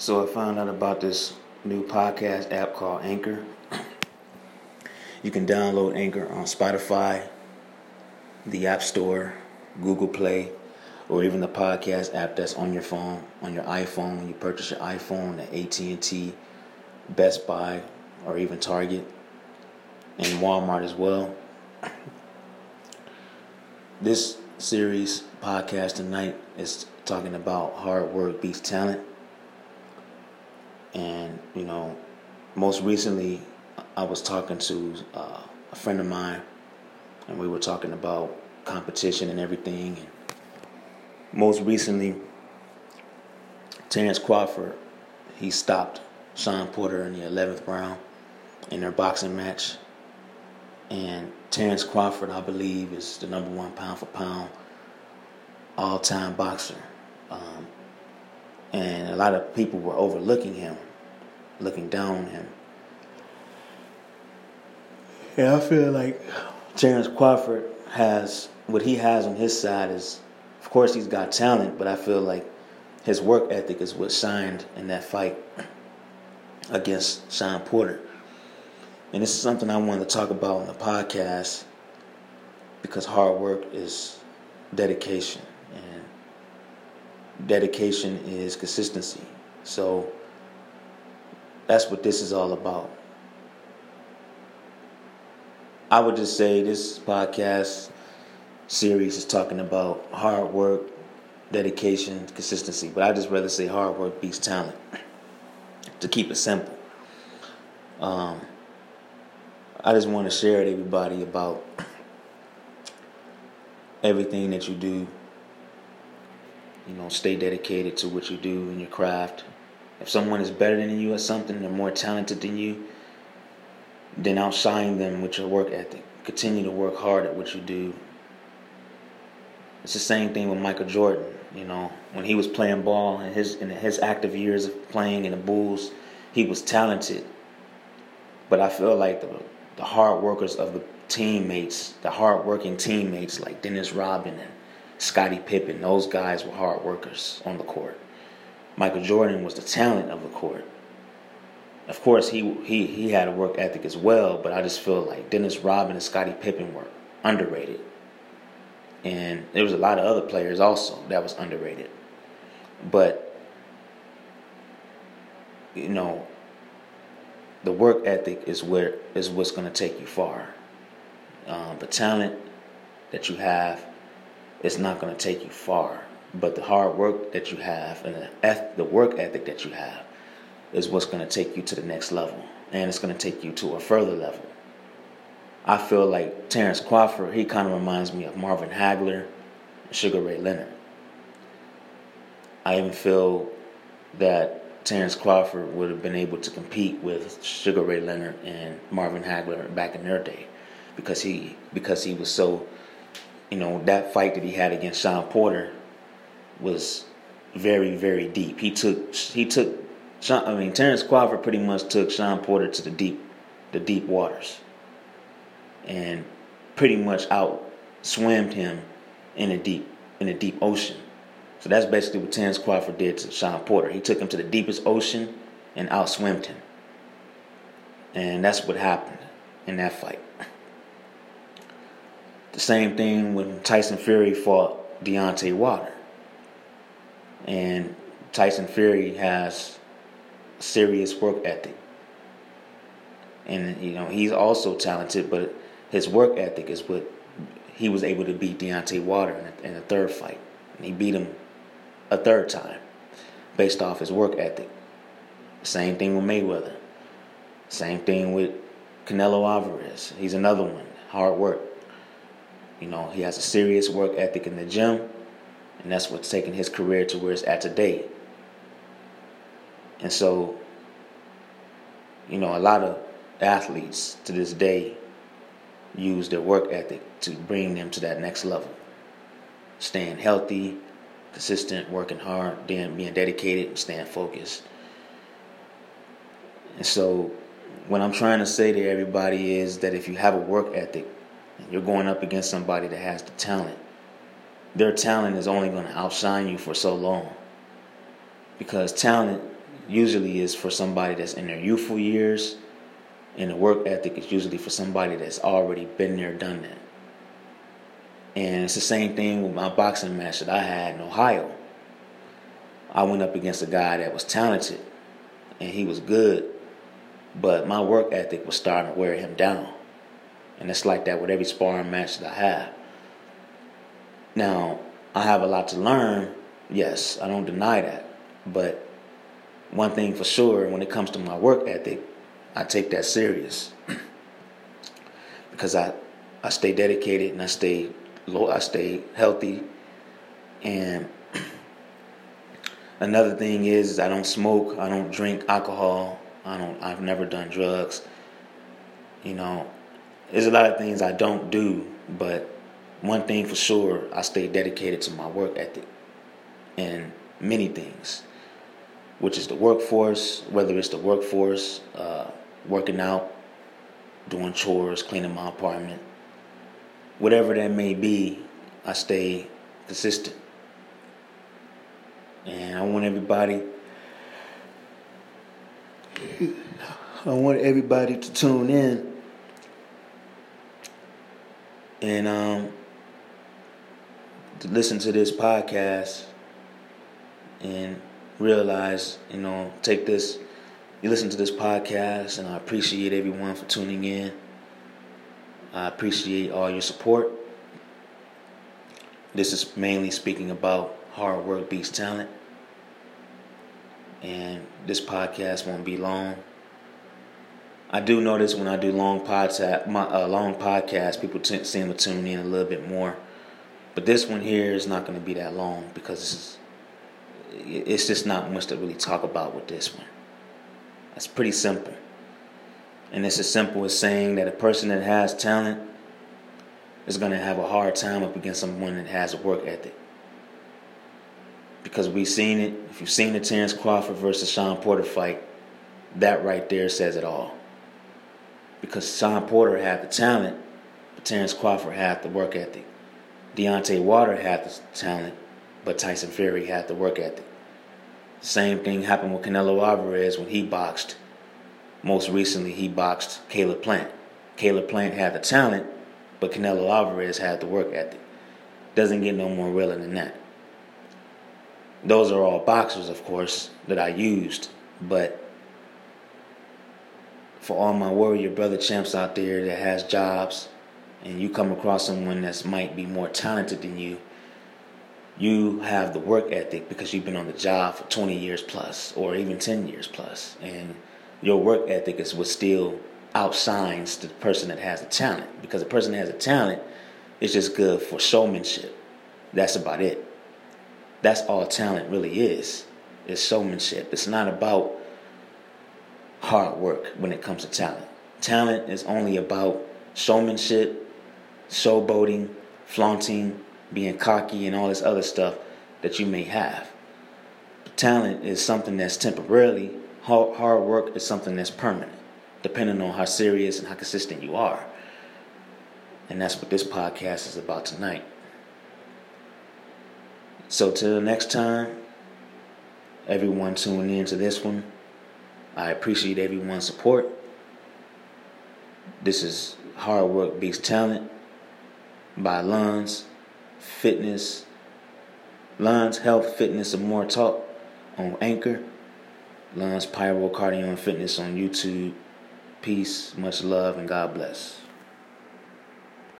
So I found out about this new podcast app called Anchor. You can download Anchor on Spotify, the App Store, Google Play, or even the podcast app that's on your phone, on your iPhone when you purchase your iPhone at AT&T, Best Buy, or even Target, and Walmart as well. This series podcast tonight is talking about hard work beats talent. And, you know, most recently, I was talking to uh, a friend of mine, and we were talking about competition and everything. And most recently, Terrence Crawford, he stopped Shawn Porter in the 11th round in their boxing match. And Terrence Crawford, I believe, is the number one pound for pound all time boxer. Um, and a lot of people were overlooking him looking down on him. Yeah, I feel like Terrence Crawford has what he has on his side is, of course, he's got talent, but I feel like his work ethic is what shined in that fight against Shawn Porter. And this is something I wanted to talk about on the podcast because hard work is dedication, and dedication is consistency. So that's what this is all about. I would just say this podcast series is talking about hard work, dedication, consistency. But I just rather say hard work beats talent. To keep it simple. Um, I just want to share with everybody about everything that you do. You know, stay dedicated to what you do in your craft. If someone is better than you at something, they're more talented than you, then outshine them with your work ethic. Continue to work hard at what you do. It's the same thing with Michael Jordan. You know, when he was playing ball in his in his active years of playing in the Bulls, he was talented. But I feel like the the hard workers of the teammates, the hard working teammates like Dennis Rodman and Scottie Pippen, those guys were hard workers on the court. Michael Jordan was the talent of the court. Of course, he he he had a work ethic as well, but I just feel like Dennis Rodman and Scottie Pippen were underrated, and there was a lot of other players also that was underrated. But you know, the work ethic is where is what's going to take you far. Um, the talent that you have is not going to take you far. But the hard work that you have and the, the work ethic that you have is what's going to take you to the next level. And it's going to take you to a further level. I feel like Terrence Crawford, he kind of reminds me of Marvin Hagler and Sugar Ray Leonard. I even feel that Terrence Crawford would have been able to compete with Sugar Ray Leonard and Marvin Hagler back in their day because he because he was so you know that fight that he had against Shawn Porter was very, very deep. He took he took Shawn, I mean Terrence Crawford pretty much took Shawn Porter to the deep the deep waters. And pretty much out swam him in a deep in a deep ocean. So that's basically what Terrence Crawford did to Shawn Porter. He took him to the deepest ocean and outswimmed him. And that's what happened in that fight. The same thing when Tyson Fury fought Deontay Wilder. And Tyson Fury has serious work ethic. And you know, he's also talented, but his work ethic is what he was able to beat Deontay Wilder in the, in the third fight. And he beat him a third time based off his work ethic. Same thing with Mayweather. Same thing with Canelo Alvarez. He's another one. Hard work. You know, he has a serious work ethic in the gym and that's what's taken his career to where it's at today. And so, you know, a lot of athletes to this day use their work ethic to bring them to that next level. Staying healthy, consistent, working hard, being, being dedicated, staying focused. And so, what I'm trying to say to everybody is that if you have a work ethic, you're going up against somebody that has the talent, their talent is only going to outshine you for so long. Because talent, usually is for somebody that's in their youthful years, and the work ethic is usually for somebody that's already been there, done that. And it's the same thing with my boxing match that I had in Ohio. I went up against a guy that was talented and he was good, but my work ethic was starting to wear him down. And it's like that with every sparring match that I have. Now, I have a lot to learn, yes, I don't deny that. But one thing for sure, when it comes to my work ethic, I take that serious. because I, I stay dedicated and I stay low, I stay healthy. And another thing is, is I don't smoke, I don't drink alcohol, I don't I've never done drugs. You know, there's a lot of things I don't do, but one thing for sure, I stay dedicated to my work ethic and many things, which is the workforce, whether it's the workforce, uh, working out, doing chores, cleaning my apartment, whatever that may be, I stay consistent. And I want everybody I want everybody to tune in and um, to listen to this podcast and realize, you know, take this, you listen to this podcast, and I appreciate everyone for tuning in. I appreciate all your support. This is mainly speaking about hard work beats talent. And this podcast won't be long. I do notice when I do long podcast, my uh, long podcast, people t- seem to tune in a little bit more. But this one here is not going to be that long because it's just not much to really talk about with this one. It's pretty simple. And it's as simple as saying that a person that has talent is going to have a hard time up against someone that has a work ethic. Because we've seen it. If you've seen the Terrence Crawford versus Shawn Porter fight, that right there says it all. Because Shawn Porter had the talent, but Terrence Crawford had the work ethic. Deontay Wilder had the talent, but Tyson Fury had the work ethic. Same thing happened with Canelo Alvarez when he boxed. Most recently, he boxed Caleb Plant. Caleb Plant had the talent, but Canelo Alvarez had the work ethic. Doesn't get no more realer than that. Those are all boxers, of course, that I used, but for all my warrior brother champs out there that has jobs, and you come across someone that might be more talented than you, you have the work ethic because you've been on the job for 20 years plus or even 10 years plus. And your work ethic is what still outshines the person that has the talent because the person that has the talent is just good for showmanship. That's about it. That's all talent really is it's showmanship. It's not about hard work when it comes to talent. Talent is only about showmanship showboating, flaunting, being cocky, and all this other stuff that you may have. Talent is something that's temporarily, hard work is something that's permanent, depending on how serious and how consistent you are. And that's what this podcast is about tonight. So, till next time, everyone tuning in to this one, I appreciate everyone's support. This is Hard Work Beats Talent by Lons Fitness, Lons Health Fitness and More Talk on Anchor, Lons Pyro Cardio and Fitness on YouTube. Peace, much love, and God bless.